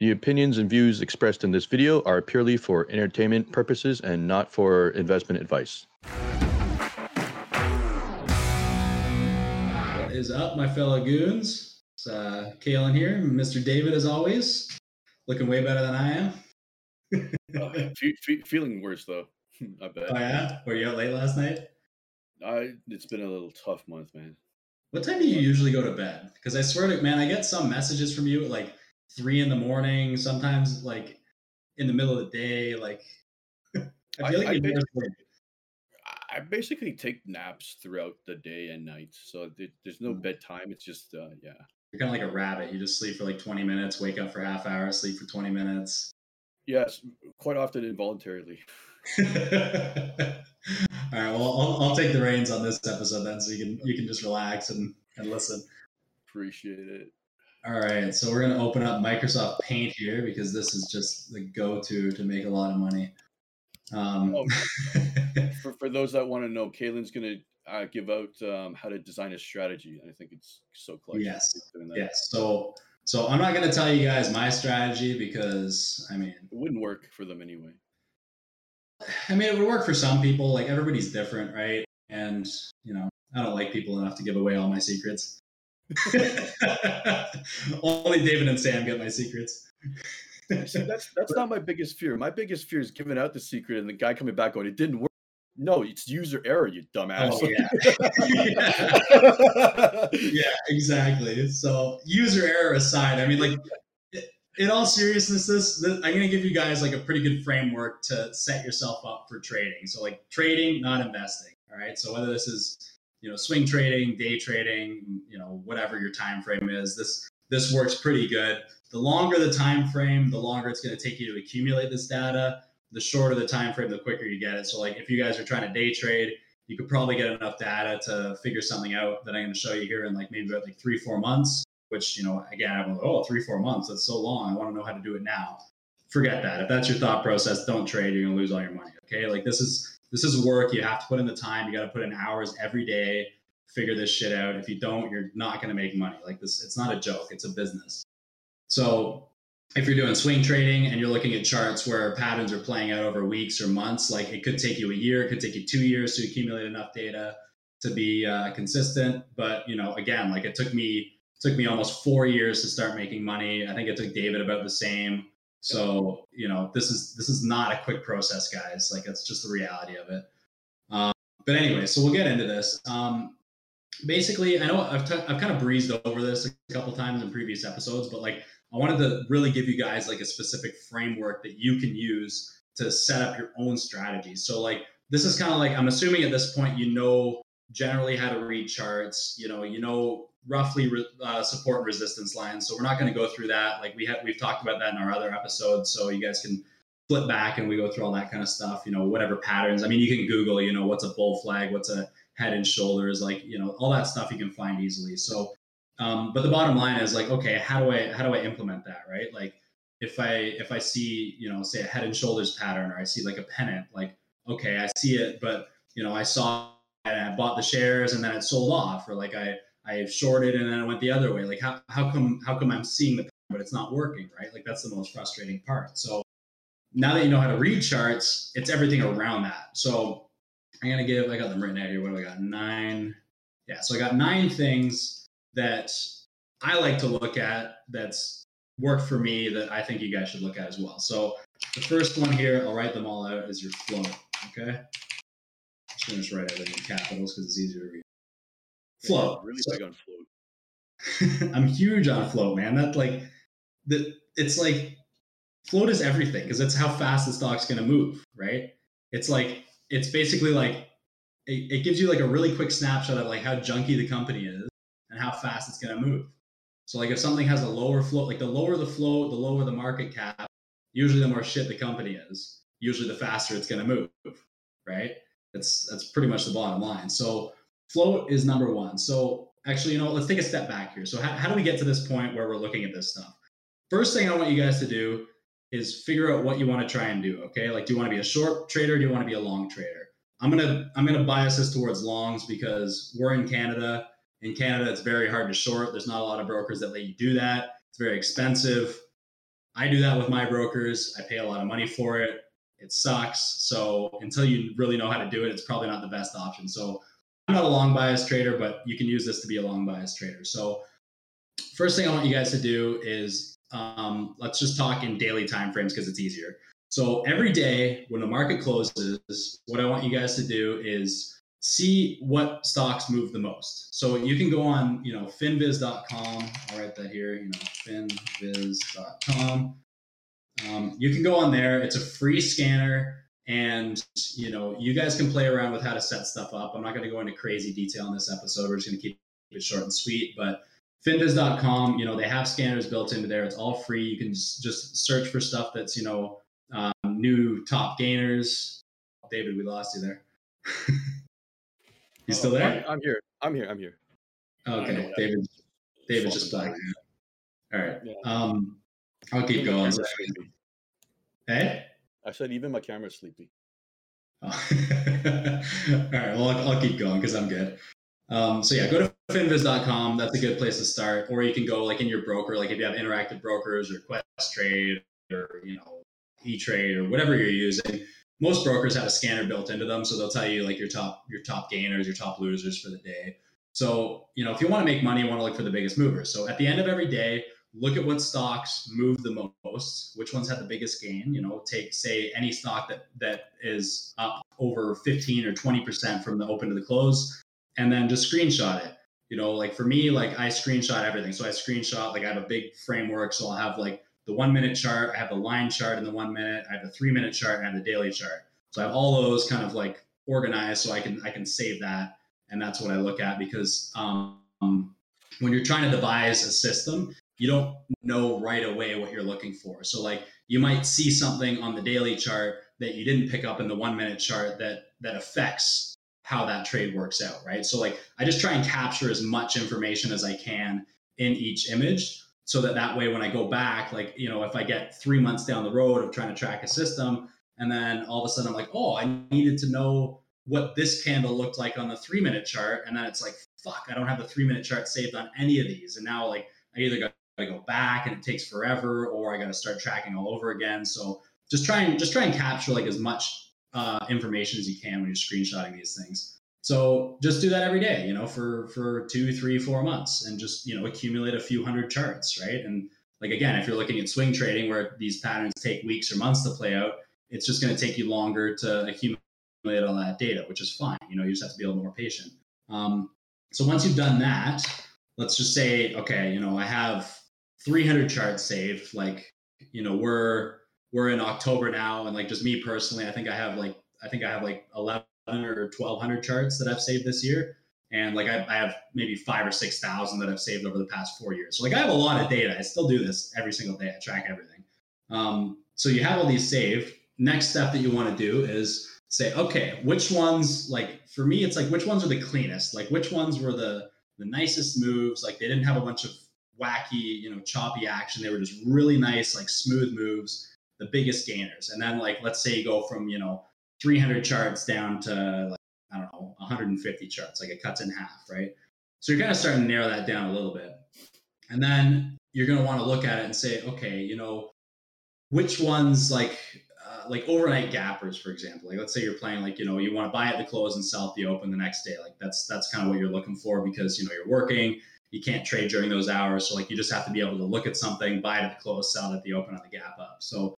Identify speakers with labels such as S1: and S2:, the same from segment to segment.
S1: The opinions and views expressed in this video are purely for entertainment purposes and not for investment advice.
S2: What is up, my fellow goons? It's uh, Kalen here, Mr. David as always. Looking way better than I am.
S3: Uh, fe- fe- feeling worse though. I bet.
S2: Oh yeah? Were you out late last night?
S3: I it's been a little tough month, man.
S2: What time do you usually go to bed? Because I swear to man, I get some messages from you like three in the morning, sometimes like in the middle of the day. Like I feel
S3: I-
S2: like
S3: I
S2: never.
S3: I- basically take naps throughout the day and night, so th- there's no
S2: Mm.
S3: bedtime. It's just uh, yeah.
S2: You're kind of like a rabbit. You just sleep for like 20 minutes, wake up for half hour, sleep for 20 minutes.
S3: Yes, quite often involuntarily.
S2: All right. Well, I'll, I'll take the reins on this episode then, so you can you can just relax and, and listen.
S3: Appreciate it.
S2: All right. So we're gonna open up Microsoft Paint here because this is just the go-to to make a lot of money. Um,
S3: Oh, For for those that want to know, Kaylin's gonna uh, give out um, how to design a strategy, I think it's so clutch.
S2: Yes. Yes. So so I'm not gonna tell you guys my strategy because I mean
S3: It wouldn't work for them anyway.
S2: I mean, it would work for some people. Like everybody's different, right? And you know, I don't like people enough to give away all my secrets. Only David and Sam get my secrets.
S3: See, that's that's not my biggest fear. My biggest fear is giving out the secret and the guy coming back going, "It didn't work." No, it's user error, you dumbass.
S2: Oh, yeah. yeah, exactly. So, user error aside, I mean, like, in all seriousness, this, this I'm gonna give you guys like a pretty good framework to set yourself up for trading. So, like, trading, not investing. All right. So, whether this is you know swing trading, day trading, you know, whatever your time frame is, this this works pretty good. The longer the time frame, the longer it's going to take you to accumulate this data. The shorter the time frame, the quicker you get it. So, like, if you guys are trying to day trade, you could probably get enough data to figure something out that I'm going to show you here in like maybe about like three, four months. Which you know, again, I'm like, oh, three, four months. That's so long. I want to know how to do it now. Forget that. If that's your thought process, don't trade. You're going to lose all your money. Okay, like this is this is work. You have to put in the time. You got to put in hours every day. Figure this shit out. If you don't, you're not going to make money. Like this, it's not a joke. It's a business. So if you're doing swing trading and you're looking at charts where patterns are playing out over weeks or months, like it could take you a year, it could take you two years to accumulate enough data to be uh, consistent. But you know, again, like it took me took me almost four years to start making money. I think it took David about the same. So you know, this is this is not a quick process, guys. Like it's just the reality of it. Um, but anyway, so we'll get into this. Um, basically, I know I've, t- I've kind of breezed over this a couple times in previous episodes, but like I wanted to really give you guys like a specific framework that you can use to set up your own strategy. So like this is kind of like I'm assuming at this point you know generally how to read charts. You know you know roughly re- uh, support and resistance lines. So we're not going to go through that. Like we have we've talked about that in our other episodes. So you guys can flip back and we go through all that kind of stuff. You know whatever patterns. I mean you can Google. You know what's a bull flag, what's a head and shoulders, like you know all that stuff you can find easily. So um, but the bottom line is like, okay, how do I how do I implement that, right? Like if I if I see you know say a head and shoulders pattern or I see like a pennant, like okay, I see it, but you know I saw I bought the shares and then it sold off, or like I I shorted and then it went the other way. Like how how come how come I'm seeing the but it's not working, right? Like that's the most frustrating part. So now that you know how to read charts, it's everything around that. So I'm gonna give I got them written out here. What do I got? Nine. Yeah, so I got nine things that I like to look at that's worked for me that I think you guys should look at as well. So the first one here, I'll write them all out, is your float. Okay. Gonna just write everything in capitals because it's easier to read. Float.
S3: Really
S2: So-
S3: big on float.
S2: I'm huge on float, man. That like the it's like float is everything because it's how fast the stock's gonna move, right? It's like it's basically like it, it gives you like a really quick snapshot of like how junky the company is and how fast it's gonna move. So like if something has a lower float, like the lower the float, the lower the market cap, usually the more shit the company is. Usually the faster it's gonna move, right? That's that's pretty much the bottom line. So float is number one. So actually, you know, let's take a step back here. So how, how do we get to this point where we're looking at this stuff? First thing I want you guys to do is figure out what you want to try and do. Okay, like do you want to be a short trader? Do you want to be a long trader? I'm gonna I'm gonna bias this towards longs because we're in Canada. In Canada, it's very hard to short. There's not a lot of brokers that let you do that. It's very expensive. I do that with my brokers. I pay a lot of money for it. It sucks. So until you really know how to do it, it's probably not the best option. So I'm not a long bias trader, but you can use this to be a long bias trader. So first thing I want you guys to do is um, let's just talk in daily time frames because it's easier. So every day when the market closes, what I want you guys to do is see what stocks move the most. So you can go on, you know, finviz.com. I'll write that here, you know, finviz.com. Um, you can go on there. It's a free scanner, and you know, you guys can play around with how to set stuff up. I'm not going to go into crazy detail in this episode. We're just going to keep it short and sweet. But finviz.com, you know, they have scanners built into there. It's all free. You can just search for stuff that's, you know, um, new top gainers. David, we lost you there. you still there?
S3: I'm, I'm, here. I'm here. I'm here.
S2: Okay, David. David just blacked All right. Yeah. Um, I'll keep even going. Hey.
S3: I said even my camera's sleepy.
S2: Oh. All right. Well, I'll, I'll keep going because I'm good. Um, so yeah, go to finviz.com. That's a good place to start. Or you can go like in your broker, like if you have interactive brokers or Questrade or you know E-Trade or whatever you're using. Most brokers have a scanner built into them, so they'll tell you like your top your top gainers, your top losers for the day. So you know if you want to make money, you want to look for the biggest movers. So at the end of every day, look at what stocks move the most, which ones had the biggest gain. You know, take say any stock that that is up over 15 or 20 percent from the open to the close, and then just screenshot it. You know, like for me, like I screenshot everything. So I screenshot like I have a big framework, so I'll have like the one minute chart, I have the line chart in the one minute, I have the three minute chart, and I have the daily chart. So I have all those kind of like organized so I can I can save that. And that's what I look at because um, when you're trying to devise a system, you don't know right away what you're looking for. So like you might see something on the daily chart that you didn't pick up in the one minute chart that that affects how that trade works out, right? So like I just try and capture as much information as I can in each image so that that way when i go back like you know if i get three months down the road of trying to track a system and then all of a sudden i'm like oh i needed to know what this candle looked like on the three minute chart and then it's like fuck i don't have the three minute chart saved on any of these and now like i either got to go back and it takes forever or i got to start tracking all over again so just try and just try and capture like as much uh, information as you can when you're screenshotting these things so just do that every day, you know, for for two, three, four months, and just you know accumulate a few hundred charts, right? And like again, if you're looking at swing trading where these patterns take weeks or months to play out, it's just going to take you longer to accumulate all that data, which is fine. You know, you just have to be a little more patient. Um, so once you've done that, let's just say, okay, you know, I have 300 charts saved. Like, you know, we're we're in October now, and like just me personally, I think I have like I think I have like 11 or 1200 charts that I've saved this year. And like I, I have maybe five or 6,000 that I've saved over the past four years. So like I have a lot of data. I still do this every single day. I track everything. Um, so you have all these saved. Next step that you want to do is say, okay, which ones, like for me, it's like which ones are the cleanest? Like which ones were the, the nicest moves? Like they didn't have a bunch of wacky, you know, choppy action. They were just really nice, like smooth moves, the biggest gainers. And then like, let's say you go from, you know, 300 charts down to like, I don't know, 150 charts, like it cuts in half, right? So you're kind of starting to narrow that down a little bit. And then you're going to want to look at it and say, okay, you know, which ones like, uh, like overnight gappers, for example, like let's say you're playing like, you know, you want to buy at the close and sell at the open the next day. Like that's, that's kind of what you're looking for because, you know, you're working, you can't trade during those hours. So like you just have to be able to look at something, buy it at the close, sell it at the open on the gap up. So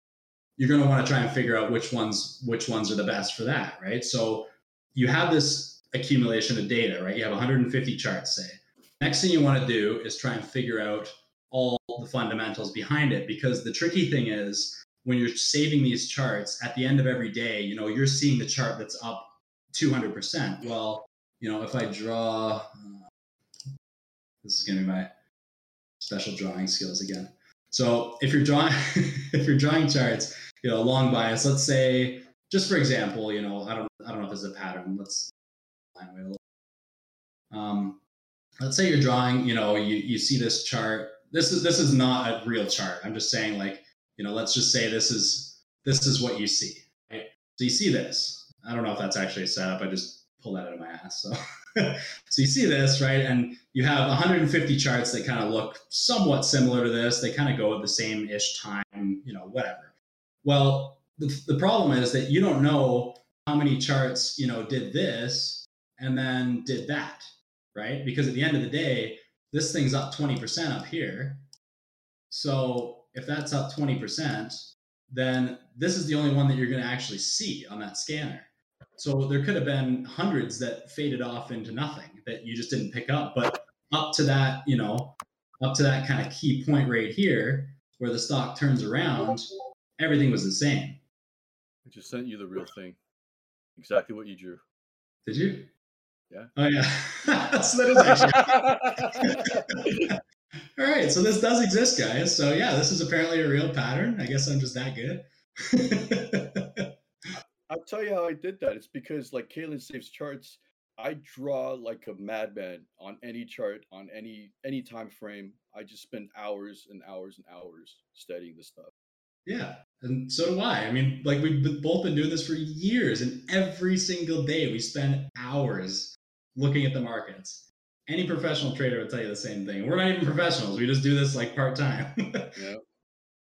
S2: you're going to want to try and figure out which ones which ones are the best for that, right? So you have this accumulation of data, right? You have 150 charts, say. Next thing you want to do is try and figure out all the fundamentals behind it because the tricky thing is when you're saving these charts at the end of every day, you know, you're seeing the chart that's up 200%. Well, you know, if I draw, uh, this is going to be my special drawing skills again. So if you're drawing, if you're drawing charts, you know, long bias. Let's say, just for example, you know, I don't, I don't know if there's a pattern. Let's um, let's say you're drawing, you know, you, you see this chart. This is this is not a real chart. I'm just saying, like, you know, let's just say this is this is what you see. Right? So you see this. I don't know if that's actually a setup. I just pull that out of my ass. So, so you see this, right? And you have 150 charts that kind of look somewhat similar to this. They kind of go at the same ish time, you know, whatever. Well, the, the problem is that you don't know how many charts, you know, did this and then did that, right? Because at the end of the day, this thing's up 20% up here. So if that's up 20%, then this is the only one that you're going to actually see on that scanner. So there could have been hundreds that faded off into nothing that you just didn't pick up. But up to that, you know, up to that kind of key point right here where the stock turns around, everything was the same.
S3: I just sent you the real thing. Exactly what you drew.
S2: Did you?
S3: Yeah.
S2: Oh yeah. so that is actually All right, so this does exist, guys. So yeah, this is apparently a real pattern. I guess I'm just that good.
S3: I'll tell you how I did that. It's because like Kaylin saves charts. I draw like a madman on any chart on any any time frame. I just spend hours and hours and hours studying this stuff.
S2: Yeah, and so do I. I mean, like we've both been doing this for years, and every single day we spend hours looking at the markets. Any professional trader would tell you the same thing. We're not even professionals. We just do this like part time.
S3: yeah.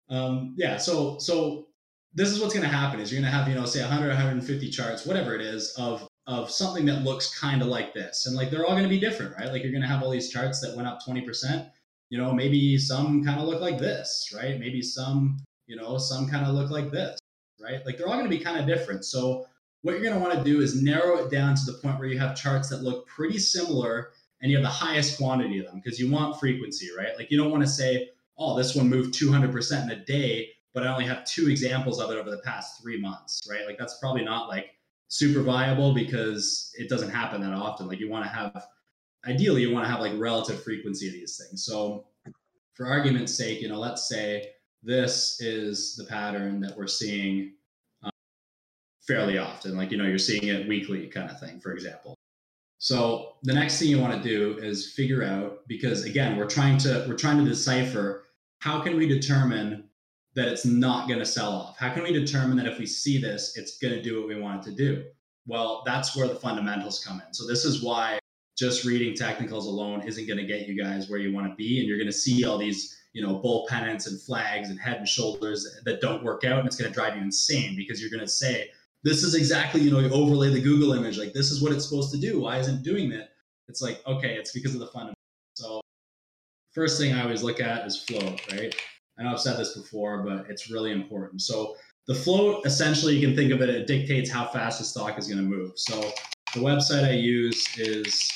S2: Um, yeah. So so this is what's going to happen is you're going to have you know say 100 150 charts whatever it is of of something that looks kind of like this. And like they're all going to be different right? Like you're going to have all these charts that went up 20% you know maybe some kind of look like this right? Maybe some you know some kind of look like this right? Like they're all going to be kind of different. So what you're going to want to do is narrow it down to the point where you have charts that look pretty similar and you have the highest quantity of them because you want frequency right? Like you don't want to say oh this one moved 200% in a day but I only have two examples of it over the past three months, right? Like that's probably not like super viable because it doesn't happen that often. Like you want to have, ideally, you want to have like relative frequency of these things. So for argument's sake, you know, let's say this is the pattern that we're seeing um, fairly often. Like, you know, you're seeing it weekly kind of thing, for example. So the next thing you want to do is figure out, because again, we're trying to, we're trying to decipher how can we determine that it's not going to sell off? How can we determine that if we see this, it's going to do what we want it to do? Well, that's where the fundamentals come in. So this is why just reading technicals alone isn't going to get you guys where you want to be, and you're going to see all these, you know, bull pennants and flags and head and shoulders that don't work out, and it's going to drive you insane because you're going to say, "This is exactly, you know, you overlay the Google image, like this is what it's supposed to do. Why isn't it doing that?" It's like, okay, it's because of the fundamentals. So first thing I always look at is float, right? I know I've said this before, but it's really important. So the float, essentially, you can think of it, it dictates how fast the stock is going to move. So the website I use is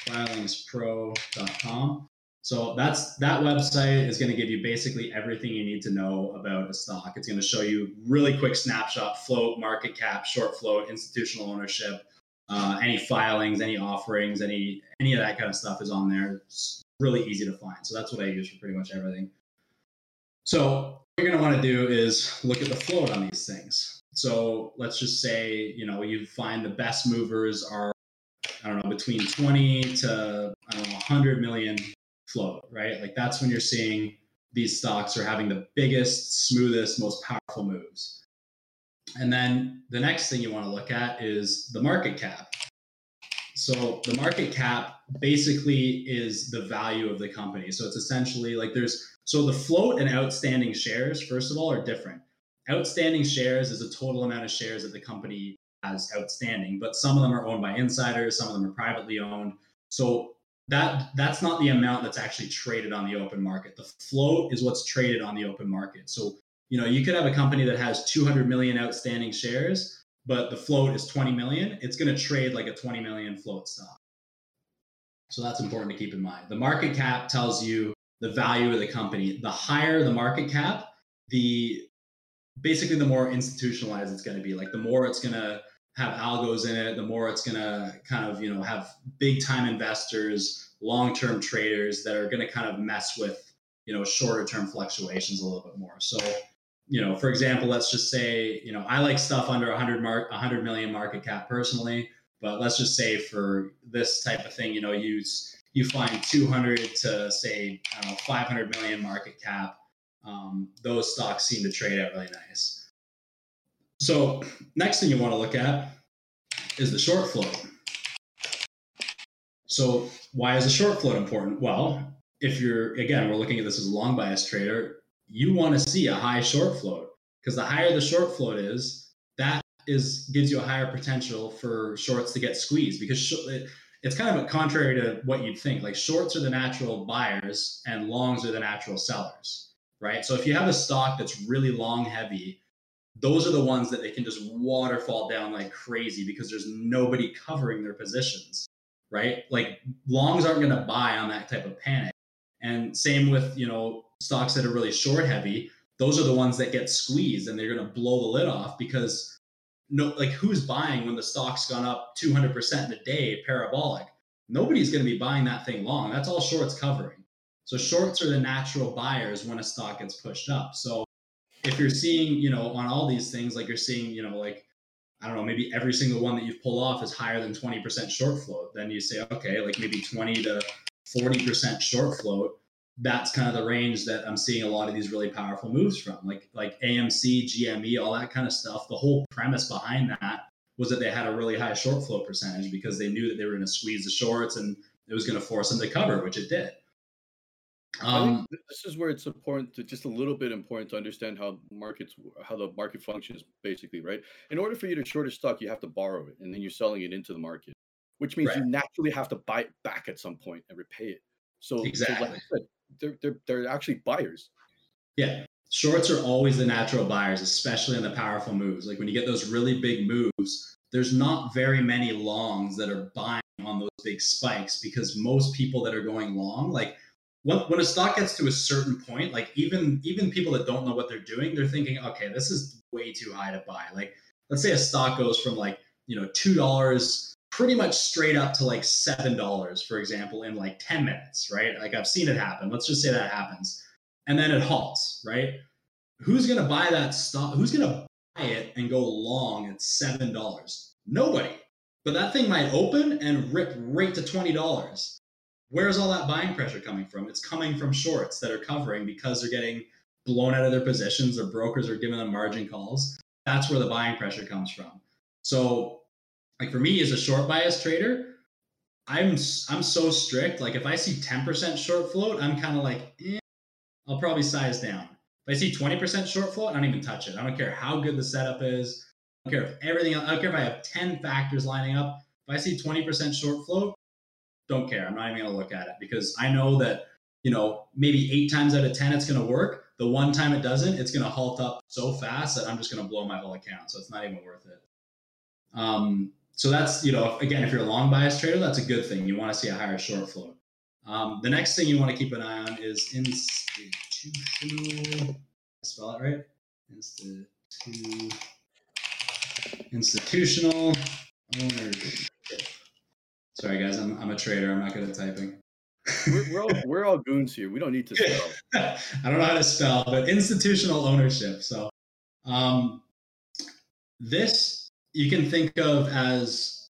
S2: filingspro.com. So that's that website is going to give you basically everything you need to know about a stock. It's going to show you really quick snapshot, float, market cap, short float, institutional ownership, uh, any filings, any offerings, any any of that kind of stuff is on there. It's really easy to find. So that's what I use for pretty much everything. So what you're going to want to do is look at the float on these things. So let's just say, you know, you find the best movers are, I don't know, between 20 to, I don't know, 100 million float, right? Like that's when you're seeing these stocks are having the biggest, smoothest, most powerful moves. And then the next thing you want to look at is the market cap. So the market cap basically is the value of the company. So it's essentially like there's so the float and outstanding shares, first of all, are different. Outstanding shares is a total amount of shares that the company has outstanding, but some of them are owned by insiders, some of them are privately owned. So that that's not the amount that's actually traded on the open market. The float is what's traded on the open market. So, you know, you could have a company that has 200 million outstanding shares, but the float is 20 million. It's going to trade like a 20 million float stock. So that's important to keep in mind. The market cap tells you the value of the company. The higher the market cap, the basically the more institutionalized it's going to be. Like the more it's going to have algos in it, the more it's going to kind of you know have big time investors, long term traders that are going to kind of mess with you know shorter term fluctuations a little bit more. So you know, for example, let's just say you know I like stuff under a 100 mark a 100 million market cap personally, but let's just say for this type of thing, you know, use you find 200 to say I don't know 500 million market cap. Um, those stocks seem to trade out really nice. So next thing you want to look at is the short float. So why is the short float important? Well, if you're again, we're looking at this as a long bias trader, you want to see a high short float because the higher the short float is, that is gives you a higher potential for shorts to get squeezed because sh- it's kind of a contrary to what you'd think. Like shorts are the natural buyers and longs are the natural sellers, right? So if you have a stock that's really long heavy, those are the ones that they can just waterfall down like crazy because there's nobody covering their positions, right? Like longs aren't going to buy on that type of panic. And same with, you know, stocks that are really short heavy, those are the ones that get squeezed and they're going to blow the lid off because no like who's buying when the stock's gone up 200% in a day parabolic? Nobody's going to be buying that thing long. That's all shorts covering. So shorts are the natural buyers when a stock gets pushed up. So if you're seeing you know on all these things like you're seeing you know like i don't know maybe every single one that you've pulled off is higher than 20% short float then you say okay like maybe 20 to 40% short float that's kind of the range that I'm seeing a lot of these really powerful moves from, like like AMC, GME, all that kind of stuff. The whole premise behind that was that they had a really high short float percentage because they knew that they were going to squeeze the shorts and it was going to force them to cover, which it did.
S3: Um, this is where it's important to just a little bit important to understand how markets how the market functions basically right in order for you to short a stock you have to borrow it and then you're selling it into the market which means right. you naturally have to buy it back at some point and repay it so,
S2: exactly.
S3: so like said, they're, they're, they're actually buyers.
S2: Yeah. Shorts are always the natural buyers, especially in the powerful moves. Like when you get those really big moves, there's not very many longs that are buying on those big spikes because most people that are going long, like when, when a stock gets to a certain point, like even even people that don't know what they're doing, they're thinking, okay, this is way too high to buy. Like let's say a stock goes from like you know two dollars pretty much straight up to like seven dollars, for example, in like 10 minutes, right? Like I've seen it happen. Let's just say that happens. And then it halts, right? Who's gonna buy that stock? Who's gonna buy it and go long at seven dollars? Nobody. But that thing might open and rip right to twenty dollars. Where's all that buying pressure coming from? It's coming from shorts that are covering because they're getting blown out of their positions. Their brokers are giving them margin calls. That's where the buying pressure comes from. So like for me as a short bias trader, I'm I'm so strict. Like if I see 10% short float, I'm kind of like, eh, I'll probably size down. If I see 20% short float, I don't even touch it. I don't care how good the setup is. I don't care if everything. I don't care if I have 10 factors lining up. If I see 20% short float, don't care. I'm not even gonna look at it because I know that you know maybe eight times out of 10 it's gonna work. The one time it doesn't, it's gonna halt up so fast that I'm just gonna blow my whole account. So it's not even worth it. Um, so that's you know again if you're a long bias trader that's a good thing. You want to see a higher short float. um, the next thing you want to keep an eye on is institutional spell it right? Institu- institutional ownership. Sorry guys I'm, I'm a trader. I'm not good at typing.
S3: We're, we're, all, we're all goons here. We don't need to spell.
S2: I don't know how to spell but institutional ownership. So um, this you can think of as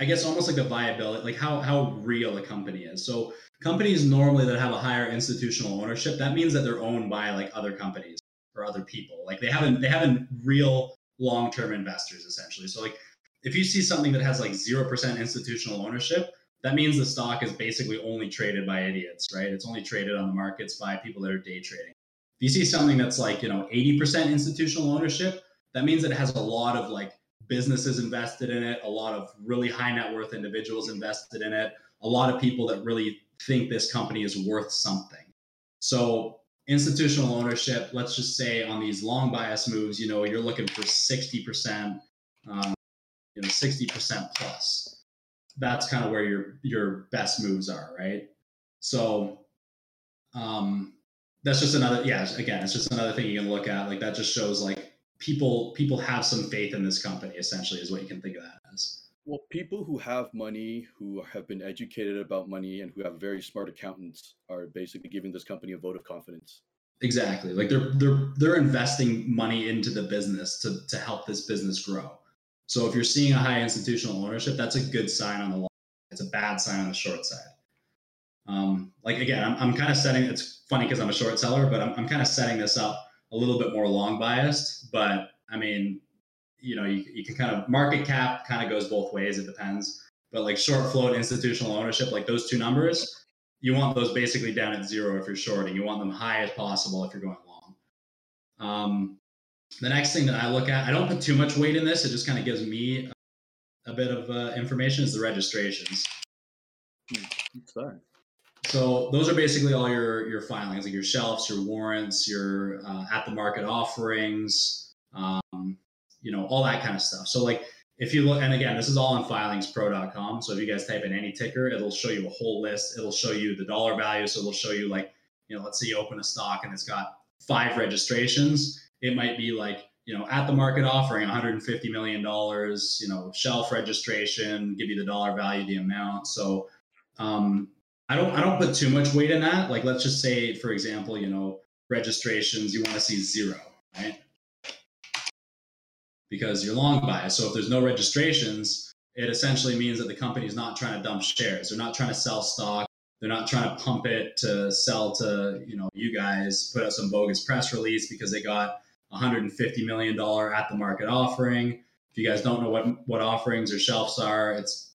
S2: I guess almost like a viability, like how how real a company is. So companies normally that have a higher institutional ownership, that means that they're owned by like other companies or other people. Like they haven't they haven't real long term investors essentially. So like if you see something that has like zero percent institutional ownership, that means the stock is basically only traded by idiots, right? It's only traded on the markets by people that are day trading. If you see something that's like you know eighty percent institutional ownership, that means it has a lot of like businesses invested in it, a lot of really high net worth individuals invested in it, a lot of people that really think this company is worth something. So institutional ownership, let's just say on these long bias moves, you know, you're looking for 60%, um, you know, 60% plus. That's kind of where your your best moves are, right? So um, that's just another, yeah, again, it's just another thing you can look at. Like that just shows like people people have some faith in this company essentially is what you can think of that as.
S3: Well people who have money who have been educated about money and who have very smart accountants are basically giving this company a vote of confidence.
S2: Exactly. Like they're they're they're investing money into the business to to help this business grow. So if you're seeing a high institutional ownership that's a good sign on the long it's a bad sign on the short side. Um, like again i'm, I'm kind of setting it's funny because i'm a short seller but i'm, I'm kind of setting this up a little bit more long biased, but I mean, you know, you, you can kind of market cap kind of goes both ways. It depends. But like short float institutional ownership, like those two numbers, you want those basically down at zero if you're shorting. You want them high as possible if you're going long. Um, the next thing that I look at, I don't put too much weight in this. It just kind of gives me a bit of uh, information is the registrations.
S3: Sorry.
S2: So those are basically all your your filings, like your shelves, your warrants, your uh, at the market offerings, um, you know, all that kind of stuff. So like if you look, and again, this is all on filingspro.com. So if you guys type in any ticker, it'll show you a whole list. It'll show you the dollar value. So it'll show you like, you know, let's say you open a stock and it's got five registrations. It might be like, you know, at the market offering, 150 million dollars. You know, shelf registration, give you the dollar value, the amount. So um, I don't I don't put too much weight in that. Like let's just say, for example, you know, registrations you want to see zero, right? Because you're long bias. So if there's no registrations, it essentially means that the company is not trying to dump shares. They're not trying to sell stock. They're not trying to pump it to sell to you know you guys. Put out some bogus press release because they got 150 million dollar at the market offering. If you guys don't know what what offerings or shelves are, it's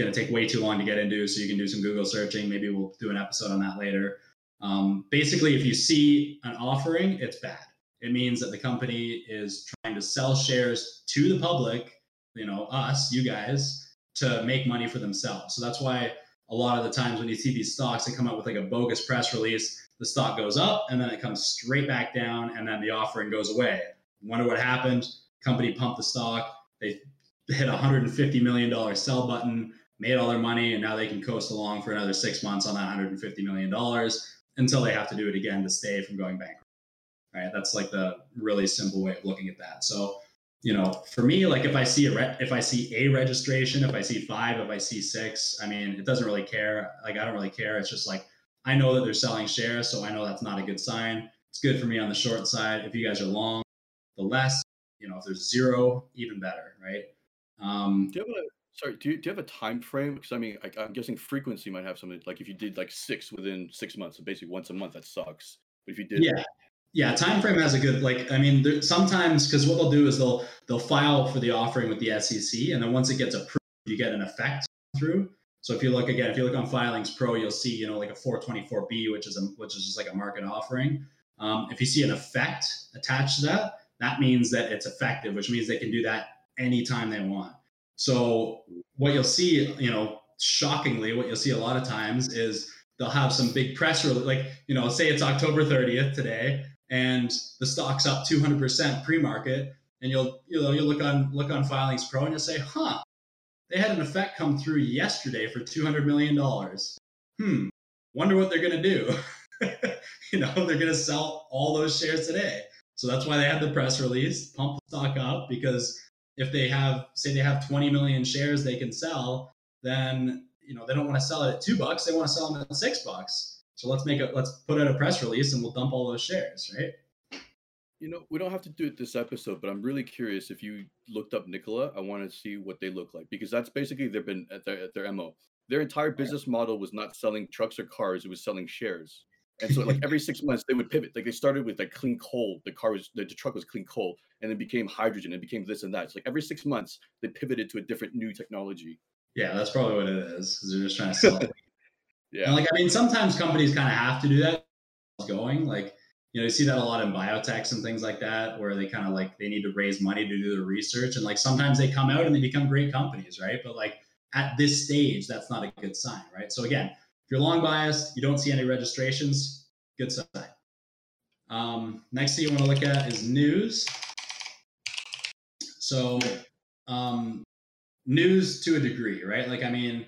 S2: going to take way too long to get into. So you can do some Google searching. Maybe we'll do an episode on that later. Um, basically, if you see an offering, it's bad. It means that the company is trying to sell shares to the public, you know, us, you guys, to make money for themselves. So that's why a lot of the times when you see these stocks, they come out with like a bogus press release. The stock goes up and then it comes straight back down, and then the offering goes away. Wonder what happened? Company pumped the stock. They hit a $150 million sell button made all their money, and now they can coast along for another six months on that 150 million dollars until they have to do it again to stay from going bankrupt. Right? That's like the really simple way of looking at that. So, you know, for me, like if I see a re- if I see a registration, if I see five, if I see six, I mean, it doesn't really care. Like I don't really care. It's just like I know that they're selling shares, so I know that's not a good sign. It's good for me on the short side. If you guys are long, the less, you know, if there's zero, even better, right?
S3: Um, have a Sorry, do you, do you have a time frame? Because I mean, I, am guessing frequency might have something like if you did like six within six months, so basically once a month, that sucks. But if you did,
S2: yeah, yeah, time frame has a good like. I mean, there, sometimes because what they'll do is they'll they'll file for the offering with the SEC, and then once it gets approved, you get an effect through. So if you look again, if you look on Filings Pro, you'll see you know like a 424B, which is a which is just like a market offering. Um, if you see an effect attached to that, that means that it's effective, which means they can do that anytime they want. So what you'll see, you know, shockingly, what you'll see a lot of times is they'll have some big press release, like you know, say it's October 30th today, and the stock's up 200% pre-market, and you'll you know you'll look on look on Filings Pro and you'll say, huh, they had an effect come through yesterday for 200 million dollars. Hmm, wonder what they're gonna do. you know, they're gonna sell all those shares today. So that's why they had the press release, pump the stock up because if they have say they have 20 million shares they can sell then you know they don't want to sell it at two bucks they want to sell them at six bucks. So let's make it let's put out a press release and we'll dump all those shares right?
S3: You know we don't have to do it this episode but i'm really curious if you looked up nikola i want to see what they look like because that's basically they've been at their, at their mo their entire oh, business model was not selling trucks or cars it was selling shares and so like every six months they would pivot. Like they started with like clean coal. The car was the, the truck was clean coal, and then became hydrogen. and became this and that. It's like every six months they pivoted to a different new technology.
S2: Yeah, that's probably what it is. They're just trying to sell. it. yeah. And like I mean, sometimes companies kind of have to do that. Going like you know you see that a lot in biotechs and things like that where they kind of like they need to raise money to do the research and like sometimes they come out and they become great companies right but like at this stage that's not a good sign right so again you're long biased, you don't see any registrations, good sign. Um, next thing you want to look at is news. So um, news to a degree, right? Like, I mean,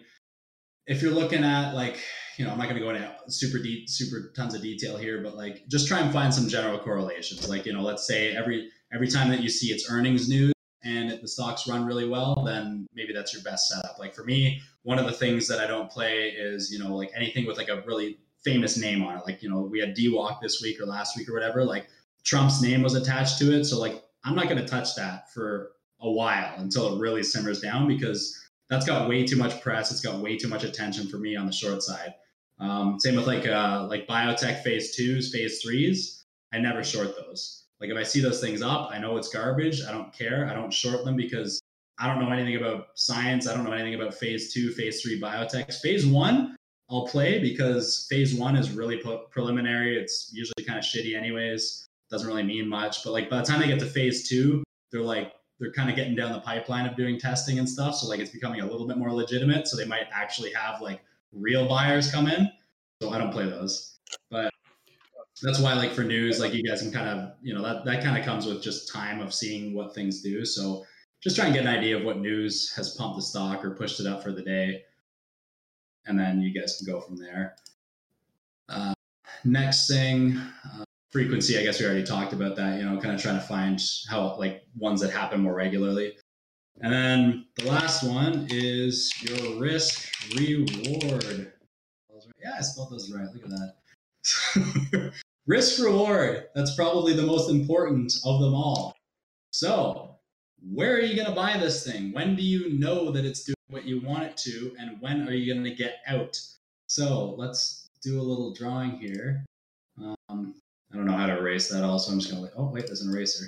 S2: if you're looking at like, you know, I'm not going to go into super deep, super tons of detail here, but like, just try and find some general correlations. Like, you know, let's say every every time that you see its earnings news, and if the stocks run really well, then maybe that's your best setup. Like for me, one of the things that I don't play is, you know, like anything with like a really famous name on it. Like, you know, we had DWAC this week or last week or whatever, like Trump's name was attached to it. So like I'm not gonna touch that for a while until it really simmers down because that's got way too much press. It's got way too much attention for me on the short side. Um, same with like uh, like biotech phase twos, phase threes. I never short those Like if I see those things up, I know it's garbage. I don't care. I don't short them because I don't know anything about science. I don't know anything about phase two, phase three biotechs. Phase one, I'll play because phase one is really preliminary. It's usually kind of shitty, anyways. Doesn't really mean much. But like by the time they get to phase two, they're like they're kind of getting down the pipeline of doing testing and stuff. So like it's becoming a little bit more legitimate. So they might actually have like real buyers come in. So I don't play those. But that's why like for news, like you guys can kind of, you know, that that kind of comes with just time of seeing what things do. So just try and get an idea of what news has pumped the stock or pushed it up for the day and then you guys can go from there. Uh, next thing, uh, frequency. I guess we already talked about that. You know, kind of trying to find how like ones that happen more regularly. And then the last one is your risk reward. Yeah, I spelled those right. Look at that. risk reward. That's probably the most important of them all. So, where are you going to buy this thing? When do you know that it's doing what you want it to, and when are you going to get out? So let's do a little drawing here. Um, I don't know how to erase that all, so I'm just going to, like, oh, wait, there's an eraser.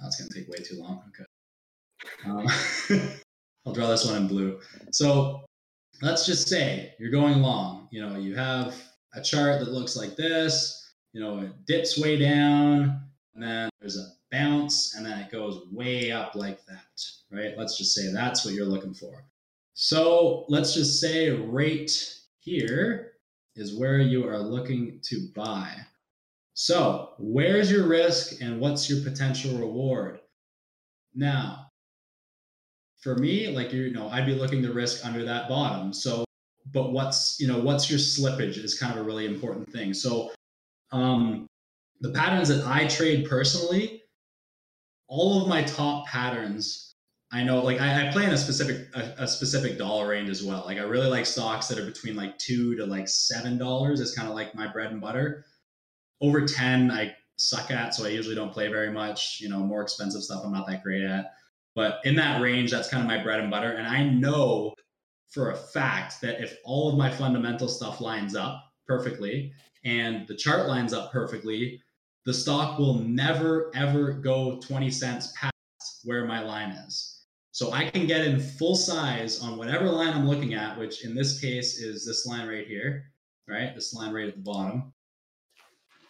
S2: That's going to take way too long. Okay. Um, I'll draw this one in blue. So let's just say you're going long. You know, you have a chart that looks like this. You know, it dips way down, and then there's a bounce, and then it goes way up like that, right? Let's just say that's what you're looking for. So let's just say right here is where you are looking to buy. So where's your risk and what's your potential reward? Now, for me, like you know, I'd be looking to risk under that bottom. So, but what's you know, what's your slippage is kind of a really important thing. So, um, the patterns that I trade personally, all of my top patterns I know, like I, I play in a specific a, a, specific dollar range as well. Like I really like stocks that are between like two to like seven dollars. Is kind of like my bread and butter. Over ten, I suck at, so I usually don't play very much. You know, more expensive stuff I'm not that great at. But in that range, that's kind of my bread and butter. And I know for a fact that if all of my fundamental stuff lines up perfectly and the chart lines up perfectly, the stock will never ever go 20 cents past where my line is. So I can get in full size on whatever line I'm looking at, which in this case is this line right here, right? This line right at the bottom.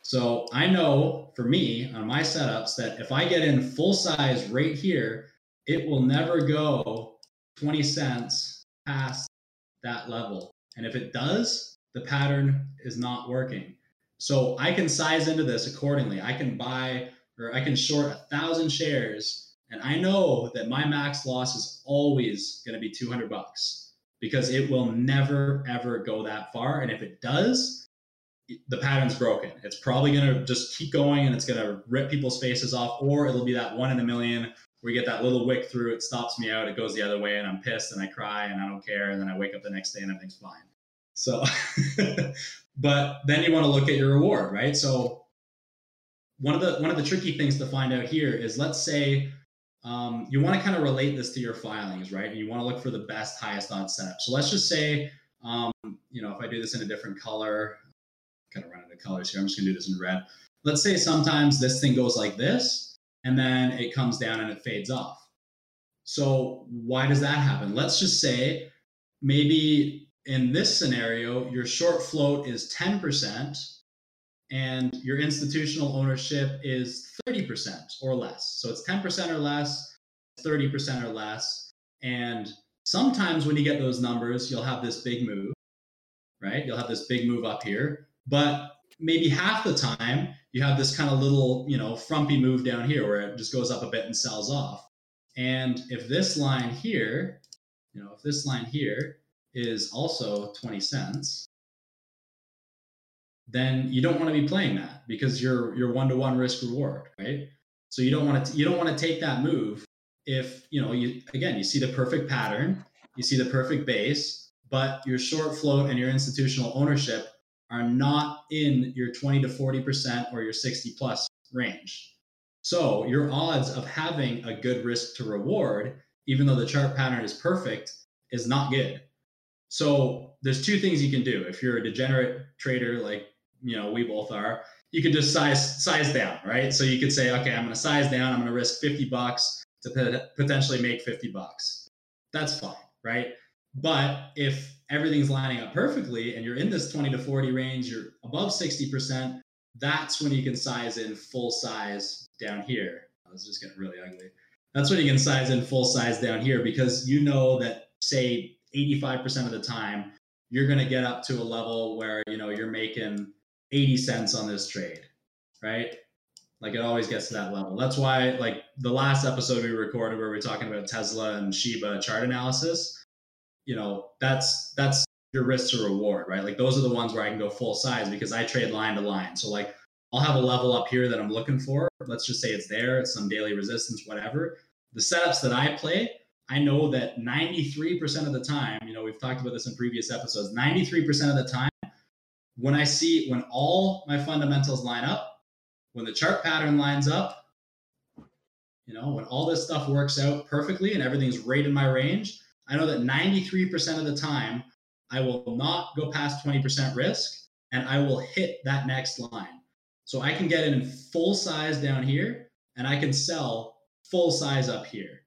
S2: So I know for me on my setups that if I get in full size right here, it will never go 20 cents past that level. And if it does, the pattern is not working. So I can size into this accordingly. I can buy or I can short a thousand shares and I know that my max loss is always going to be 200 bucks because it will never, ever go that far. And if it does, the pattern's broken. It's probably going to just keep going and it's going to rip people's faces off, or it'll be that one in a million where you get that little wick through, it stops me out, it goes the other way, and I'm pissed and I cry and I don't care. And then I wake up the next day and everything's fine. So, but then you want to look at your reward, right? So, one of the one of the tricky things to find out here is let's say um, you want to kind of relate this to your filings, right? And you want to look for the best, highest odds setup. So let's just say, um, you know, if I do this in a different color, kind of run into colors here. I'm just gonna do this in red. Let's say sometimes this thing goes like this, and then it comes down and it fades off. So why does that happen? Let's just say maybe in this scenario, your short float is 10% and your institutional ownership is 30% or less. So it's 10% or less, 30% or less. And sometimes when you get those numbers, you'll have this big move, right? You'll have this big move up here. But maybe half the time, you have this kind of little, you know, frumpy move down here where it just goes up a bit and sells off. And if this line here, you know, if this line here is also 20 cents, then you don't want to be playing that because you're you're one to one risk reward, right? So you don't want to you don't want to take that move if you know you again you see the perfect pattern, you see the perfect base, but your short float and your institutional ownership are not in your 20 to 40% or your 60 plus range. So your odds of having a good risk to reward, even though the chart pattern is perfect, is not good. So there's two things you can do. If you're a degenerate trader like you know we both are you could just size size down, right? So you could say, okay, I'm going to size down. I'm going to risk 50 bucks to potentially make 50 bucks. That's fine, right? But if everything's lining up perfectly and you're in this 20 to 40 range, you're above 60%, that's when you can size in full size down here. I was just getting really ugly. That's when you can size in full size down here because you know that, say, 85% of the time, you're going to get up to a level where you know you're making 80 cents on this trade, right? Like it always gets to that level. That's why, like the last episode we recorded where we are talking about Tesla and Shiba chart analysis, you know, that's that's your risk to reward, right? Like those are the ones where I can go full size because I trade line to line. So like I'll have a level up here that I'm looking for. Let's just say it's there, it's some daily resistance, whatever. The setups that I play, I know that 93% of the time, you know, we've talked about this in previous episodes, 93% of the time, when I see when all my fundamentals line up, when the chart pattern lines up, you know, when all this stuff works out perfectly and everything's right in my range, I know that 93% of the time I will not go past 20% risk and I will hit that next line. So I can get it in full size down here and I can sell full size up here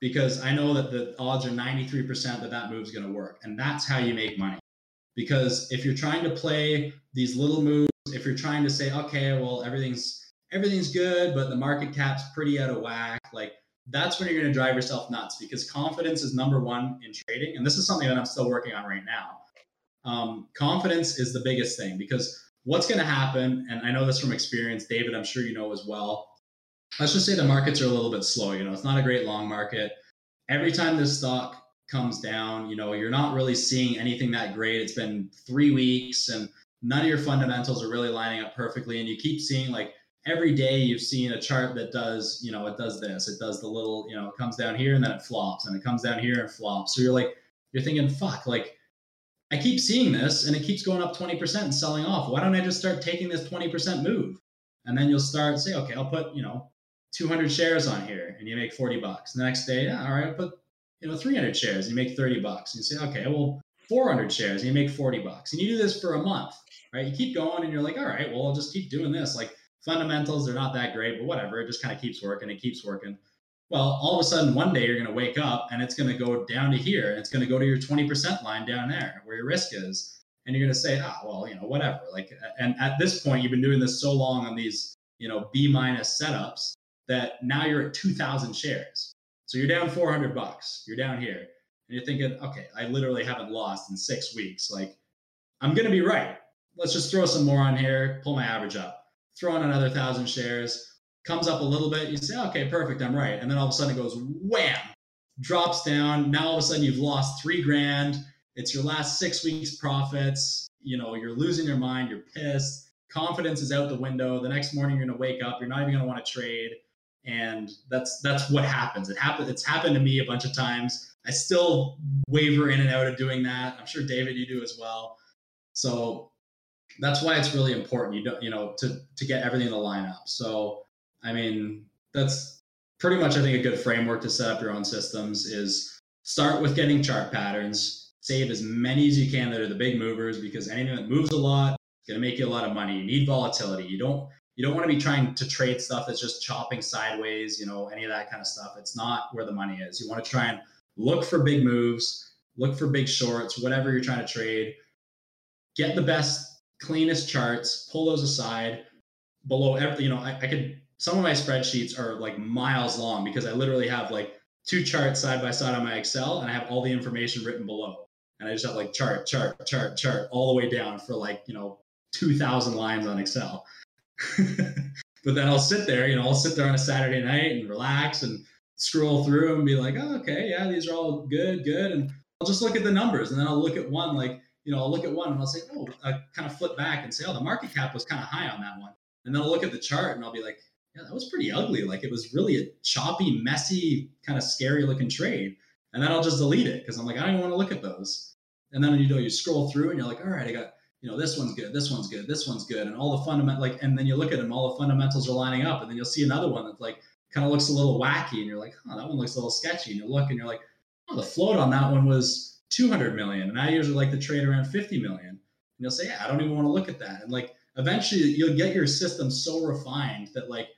S2: because I know that the odds are 93% that that move is going to work. And that's how you make money. Because if you're trying to play these little moves, if you're trying to say, okay, well, everything's everything's good, but the market cap's pretty out of whack, like that's when you're going to drive yourself nuts because confidence is number one in trading. And this is something that I'm still working on right now. Um, confidence is the biggest thing because what's going to happen, and I know this from experience, David, I'm sure you know as well, let's just say the markets are a little bit slow. You know, it's not a great long market. Every time this stock comes down, you know, you're not really seeing anything that great. It's been three weeks and none of your fundamentals are really lining up perfectly. And you keep seeing like every day you've seen a chart that does, you know, it does this, it does the little, you know, it comes down here and then it flops and it comes down here and flops. So you're like, you're thinking, fuck, like I keep seeing this and it keeps going up 20% and selling off. Why don't I just start taking this 20% move? And then you'll start say, okay, I'll put, you know, 200 shares on here and you make 40 bucks. The next day, yeah, all right, put, you know, 300 shares and you make 30 bucks. And you say, okay, well, 400 shares and you make 40 bucks. And you do this for a month, right? You keep going and you're like, all right, well, I'll just keep doing this. Like fundamentals, they're not that great, but whatever. It just kind of keeps working. It keeps working. Well, all of a sudden, one day you're going to wake up and it's going to go down to here and it's going to go to your 20% line down there where your risk is. And you're going to say, ah, well, you know, whatever. Like, and at this point, you've been doing this so long on these, you know, B minus setups that now you're at 2,000 shares. So you're down 400 bucks. You're down here. And you're thinking, okay, I literally haven't lost in six weeks. Like, I'm going to be right. Let's just throw some more on here, pull my average up, throw in another thousand shares, comes up a little bit. You say, okay, perfect, I'm right. And then all of a sudden it goes wham, drops down. Now all of a sudden you've lost three grand. It's your last six weeks' profits. You know, you're losing your mind. You're pissed. Confidence is out the window. The next morning you're going to wake up. You're not even going to want to trade and that's that's what happens. It happened. It's happened to me a bunch of times. I still waver in and out of doing that. I'm sure David, you do as well. So that's why it's really important. You don't, you know, to to get everything to line up. So I mean, that's pretty much I think a good framework to set up your own systems is start with getting chart patterns. Save as many as you can that are the big movers because anything that moves a lot is going to make you a lot of money. You need volatility. You don't you don't want to be trying to trade stuff that's just chopping sideways, you know, any of that kind of stuff. It's not where the money is. You want to try and look for big moves, look for big shorts, whatever you're trying to trade. Get the best, cleanest charts, pull those aside. Below every, you know, I, I could, some of my spreadsheets are like miles long because I literally have like two charts side by side on my Excel and I have all the information written below. And I just have like chart, chart, chart, chart all the way down for like, you know, 2000 lines on Excel. but then I'll sit there, you know, I'll sit there on a Saturday night and relax and scroll through and be like, oh, okay, yeah, these are all good, good. And I'll just look at the numbers and then I'll look at one, like, you know, I'll look at one and I'll say, oh, I kind of flip back and say, oh, the market cap was kind of high on that one. And then I'll look at the chart and I'll be like, yeah, that was pretty ugly. Like it was really a choppy, messy, kind of scary looking trade. And then I'll just delete it because I'm like, I don't even want to look at those. And then you know, you scroll through and you're like, all right, I got you know, this one's good, this one's good, this one's good, and all the fundamental like, and then you look at them, all the fundamentals are lining up, and then you'll see another one that like kind of looks a little wacky, and you're like, oh, that one looks a little sketchy, and you look and you're like, oh, the float on that one was 200 million, and I usually like to trade around 50 million, and you'll say, yeah, I don't even want to look at that, and like eventually you'll get your system so refined that like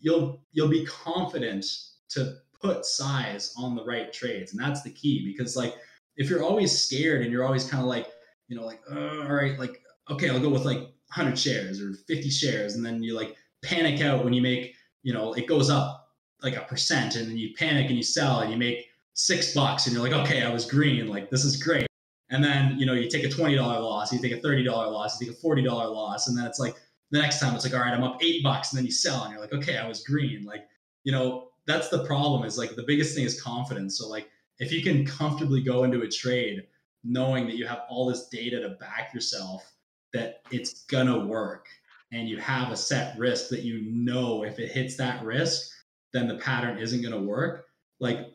S2: you'll you'll be confident to put size on the right trades and that's the key because like if you're always scared and you're always kind of like you know like all right like okay i'll go with like 100 shares or 50 shares and then you like panic out when you make you know it goes up like a percent and then you panic and you sell and you make six bucks and you're like okay i was green like this is great. And then you know you take a $20 loss you take a $30 loss you take a $40 loss and then it's like the next time it's like all right i'm up eight bucks and then you sell and you're like okay i was green like you know that's the problem is like the biggest thing is confidence so like if you can comfortably go into a trade knowing that you have all this data to back yourself that it's gonna work. And you have a set risk that you know if it hits that risk then the pattern isn't gonna work. Like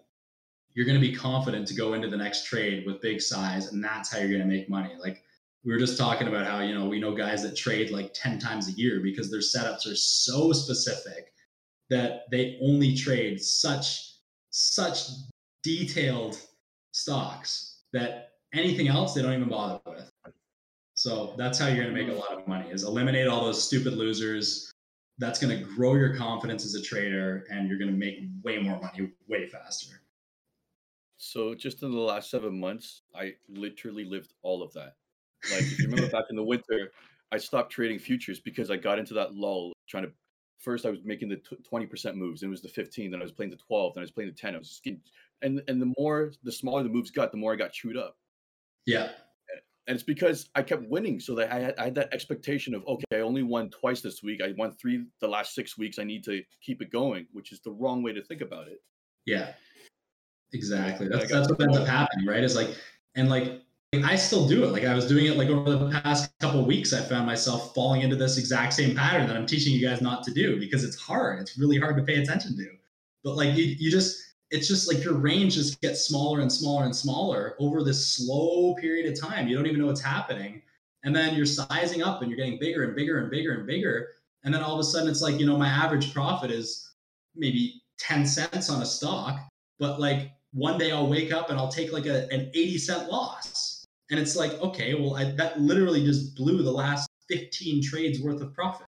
S2: you're to be confident to go into the next trade with big size and that's how you're to make money. Like we were just talking about how you know we know guys that trade like 10 times a year because their setups are so specific that they only trade such such detailed stocks that anything else they don't even bother with so that's how you're going to make a mm-hmm. lot of money is eliminate all those stupid losers that's going to grow your confidence as a trader and you're going to make way more money way faster
S3: so just in the last seven months, I literally lived all of that. Like if you remember back in the winter, I stopped trading futures because I got into that lull trying to. First, I was making the twenty percent moves, and it was the fifteen. Then I was playing the twelve. Then I was playing the ten. I was just getting, and and the more, the smaller the moves got, the more I got chewed up.
S2: Yeah.
S3: And it's because I kept winning, so that I had, I had that expectation of okay, I only won twice this week. I won three the last six weeks. I need to keep it going, which is the wrong way to think about it.
S2: Yeah. Exactly. That's that's what ends up happening, right? Is like and like I still do it. Like I was doing it like over the past couple weeks. I found myself falling into this exact same pattern that I'm teaching you guys not to do because it's hard. It's really hard to pay attention to. But like you, you just it's just like your range just gets smaller and smaller and smaller over this slow period of time. You don't even know what's happening. And then you're sizing up and you're getting bigger and bigger and bigger and bigger. And then all of a sudden it's like, you know, my average profit is maybe 10 cents on a stock, but like one day I'll wake up and I'll take like a, an 80 cent loss. And it's like, okay, well, I, that literally just blew the last 15 trades worth of profit.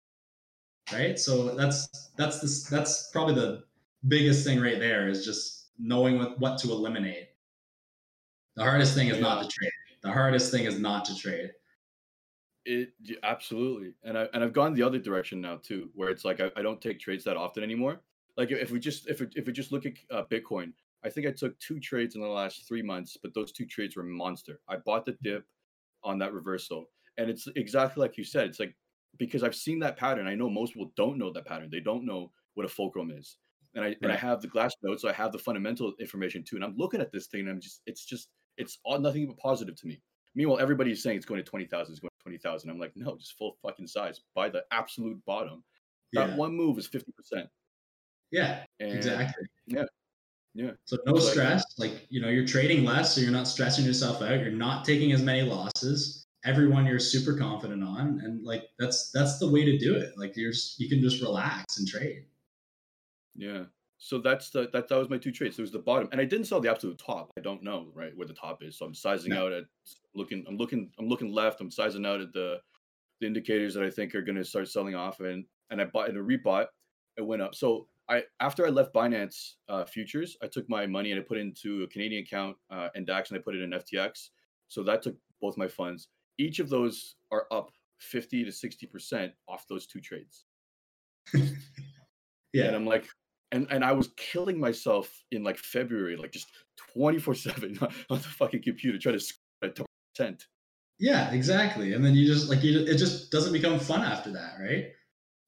S2: Right. So that's, that's this, that's probably the biggest thing right there is just knowing what, what to eliminate. The hardest thing is not to trade. The hardest thing is not to trade.
S3: It absolutely, and I and I've gone the other direction now too, where it's like I, I don't take trades that often anymore. Like if we just if we, if we just look at uh, Bitcoin, I think I took two trades in the last three months, but those two trades were monster. I bought the dip on that reversal, and it's exactly like you said. It's like because I've seen that pattern. I know most people don't know that pattern. They don't know what a fulcrum is, and I right. and I have the Glassnodes, so I have the fundamental information too. And I'm looking at this thing, and I'm just it's just it's all nothing but positive to me. Meanwhile, everybody's saying it's going to twenty thousand. It's going to twenty thousand. I'm like, no, just full fucking size. Buy the absolute bottom. That one move is fifty percent.
S2: Yeah, and exactly.
S3: Yeah, yeah.
S2: So no stress. Like, you know, you're trading less, so you're not stressing yourself out. You're not taking as many losses. Everyone you're super confident on. And like that's that's the way to do it. Like you're you can just relax and trade.
S3: Yeah. So that's the that that was my two trades. There was the bottom, and I didn't sell the absolute top. I don't know right where the top is, so I'm sizing no. out at looking. I'm looking. I'm looking left. I'm sizing out at the the indicators that I think are going to start selling off, and and I bought and a rebought. It went up. So I after I left Binance uh, futures, I took my money and I put it into a Canadian account uh, NDAX, and I put it in FTX. So that took both my funds. Each of those are up fifty to sixty percent off those two trades.
S2: yeah,
S3: and I'm like, and and I was killing myself in like February, like just twenty four seven on the fucking computer trying to percent.
S2: Yeah, exactly. And then you just like you, it just doesn't become fun after that, right?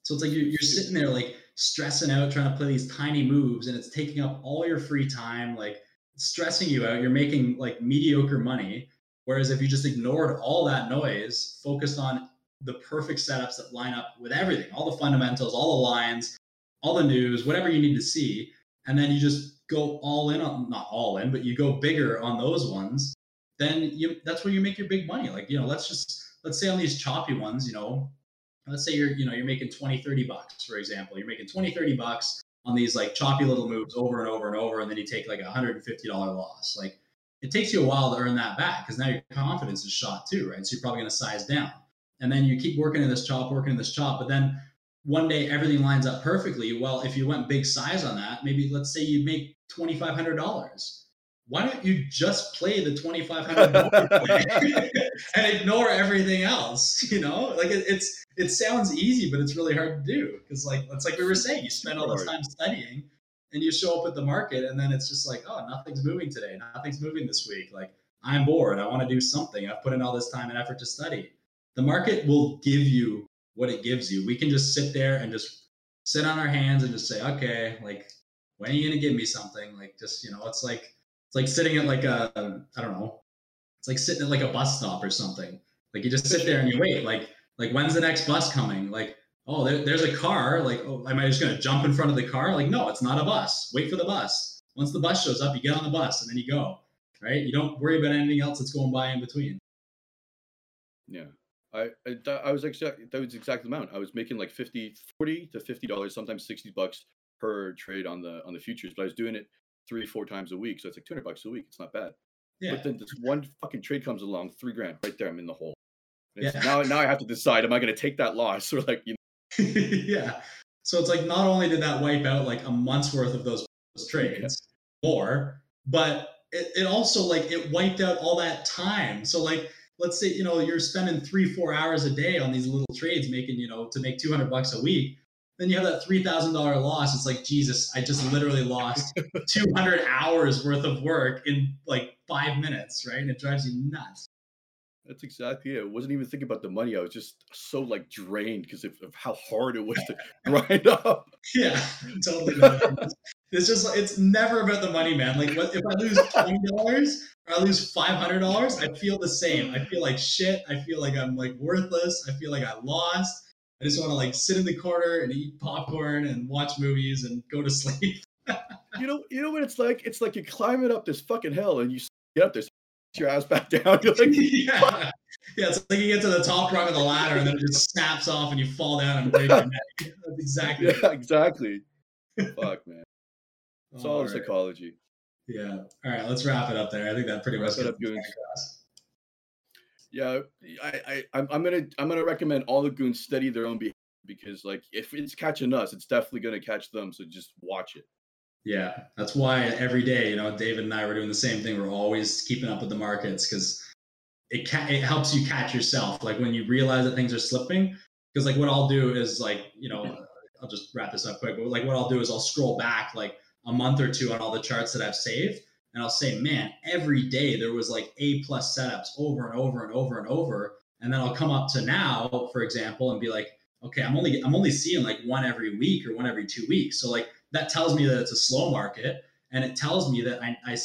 S2: So it's like you're, you're sitting there like stressing out trying to play these tiny moves and it's taking up all your free time like stressing you out you're making like mediocre money whereas if you just ignored all that noise focused on the perfect setups that line up with everything all the fundamentals all the lines all the news whatever you need to see and then you just go all in on not all in but you go bigger on those ones then you that's where you make your big money. Like you know let's just let's say on these choppy ones you know let's say you're you know you're making 20 30 bucks for example. You're making 20 30 bucks on these like choppy little moves over and over and over and then you take like a $150 loss. Like it takes you a while to earn that back because now your confidence is shot too right? So you're probably going to size down. And then you keep working in this chop, working in this chop, but then one day everything lines up perfectly. Well, if you went big size on that, maybe let's say you make twenty five hundred dollars. Why don't you just play the twenty five hundred and ignore everything else? You know, like it, it's it sounds easy, but it's really hard to do because like it's like we were saying, you spend all this time studying and you show up at the market and then it's just like, oh, nothing's moving today, nothing's moving this week. Like I'm bored, I want to do something. I've put in all this time and effort to study. The market will give you what it gives you. We can just sit there and just sit on our hands and just say, okay, like when are you gonna give me something? Like just you know, it's like it's like sitting at like a I don't know, it's like sitting at like a bus stop or something. Like you just sit there and you wait. Like like when's the next bus coming? Like oh there, there's a car. Like oh, am I just gonna jump in front of the car? Like no, it's not a bus. Wait for the bus. Once the bus shows up, you get on the bus and then you go. Right? You don't worry about anything else that's going by in between.
S3: Yeah. I, I, I was exactly that was exact amount. I was making like 50, 40 to fifty dollars, sometimes sixty bucks per trade on the on the futures, but I was doing it three, four times a week. So it's like two hundred bucks a week. It's not bad. Yeah. But then this one fucking trade comes along, three grand right there. I'm in the hole. Yeah. Now now I have to decide, am I gonna take that loss or like you
S2: know Yeah. So it's like not only did that wipe out like a month's worth of those, those trades yeah. more, but it, it also like it wiped out all that time. So like let's say you know you're spending three four hours a day on these little trades making you know to make 200 bucks a week then you have that $3000 loss it's like jesus i just literally lost 200 hours worth of work in like five minutes right and it drives you nuts
S3: that's exactly it. I wasn't even thinking about the money. I was just so like drained because of, of, how hard it was to grind up.
S2: Yeah, totally. it's just it's never about the money, man. Like what, if I lose twenty dollars or I lose five hundred dollars, I feel the same. I feel like shit. I feel like I'm like worthless. I feel like I lost. I just want to like sit in the corner and eat popcorn and watch movies and go to sleep.
S3: you know, you know what it's like? It's like you're climbing up this fucking hill and you get up there, your ass back down. You're like,
S2: yeah. yeah, it's like you get to the top rung of the ladder and then it just snaps off and you fall down and break your neck. That's exactly.
S3: Yeah, exactly. Fuck, man. It's all, all right. psychology.
S2: Yeah. All right, let's wrap it up there. I think that pretty much up.
S3: Yeah, I, I, I'm, I'm gonna, I'm gonna recommend all the goons study their own behavior because, like, if it's catching us, it's definitely gonna catch them. So just watch it.
S2: Yeah, that's why every day, you know, David and I were doing the same thing. We're always keeping up with the markets because it ca- it helps you catch yourself. Like when you realize that things are slipping, because like what I'll do is like, you know, I'll just wrap this up quick. But like what I'll do is I'll scroll back like a month or two on all the charts that I've saved, and I'll say, man, every day there was like A plus setups over and over and over and over, and then I'll come up to now, for example, and be like, okay, I'm only I'm only seeing like one every week or one every two weeks. So like that tells me that it's a slow market. And it tells me that I, I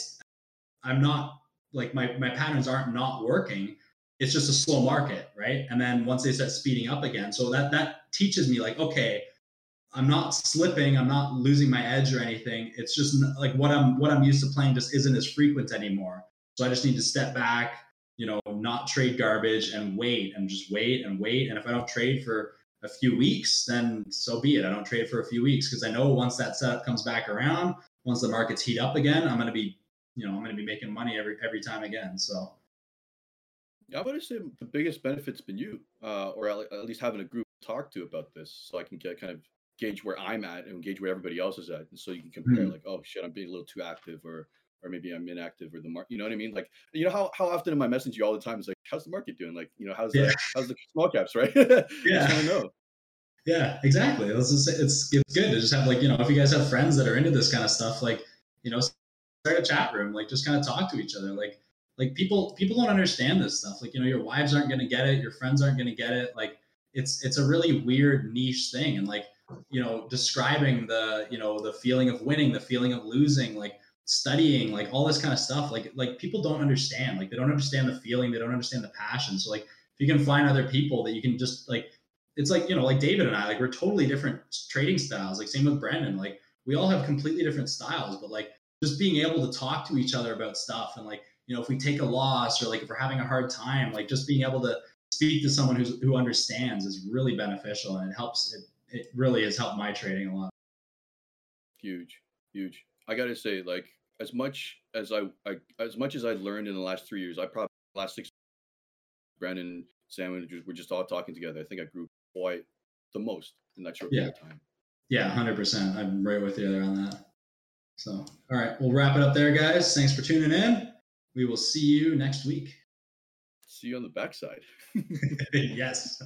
S2: i'm not like my, my patterns aren't not working. It's just a slow market right? And then once they start speeding up again so that that teaches me like okay i'm not slipping i'm not losing my edge or anything it's just like what i'm what i'm used to playing just isn't as frequent anymore so i just need to step back you know not trade garbage and wait and just wait and wait and if i don't trade for a few weeks, then so be it. I don't trade for a few weeks because I know once that setup comes back around, once the markets heat up again, I'm going to be, you know, I'm going to be making money every every time again. So.
S3: Yeah, I would say the biggest benefit's been you, uh, or at least having a group talk to about this, so I can get kind of gauge where I'm at and gauge where everybody else is at, and so you can compare, mm-hmm. like, oh shit, I'm being a little too active, or or maybe I'm inactive, or the market. You know what I mean? Like, you know how how often in my message you all the time is like, how's the market doing? Like, you know, how's yeah. the how's the small caps, right?
S2: yeah, I know. Yeah, exactly. Let's just it's it's good to just have like you know if you guys have friends that are into this kind of stuff, like you know start a chat room, like just kind of talk to each other, like like people people don't understand this stuff. Like you know your wives aren't going to get it, your friends aren't going to get it. Like it's it's a really weird niche thing, and like you know describing the you know the feeling of winning, the feeling of losing, like studying, like all this kind of stuff. Like like people don't understand. Like they don't understand the feeling, they don't understand the passion. So like if you can find other people that you can just like it's like you know like david and i like we're totally different trading styles like same with brendan like we all have completely different styles but like just being able to talk to each other about stuff and like you know if we take a loss or like if we're having a hard time like just being able to speak to someone who's who understands is really beneficial and it helps it, it really has helped my trading a lot
S3: huge huge i gotta say like as much as I, I as much as i learned in the last three years i probably last six Brandon, Sam and we're just all talking together. I think I grew quite the most in that short
S2: Yeah.
S3: period of time.
S2: Yeah, hundred percent. I'm right with you there on that. So, all right, we'll wrap it up there, guys. Thanks for tuning in. We will see you next week.
S3: See you on the backside.
S2: yes.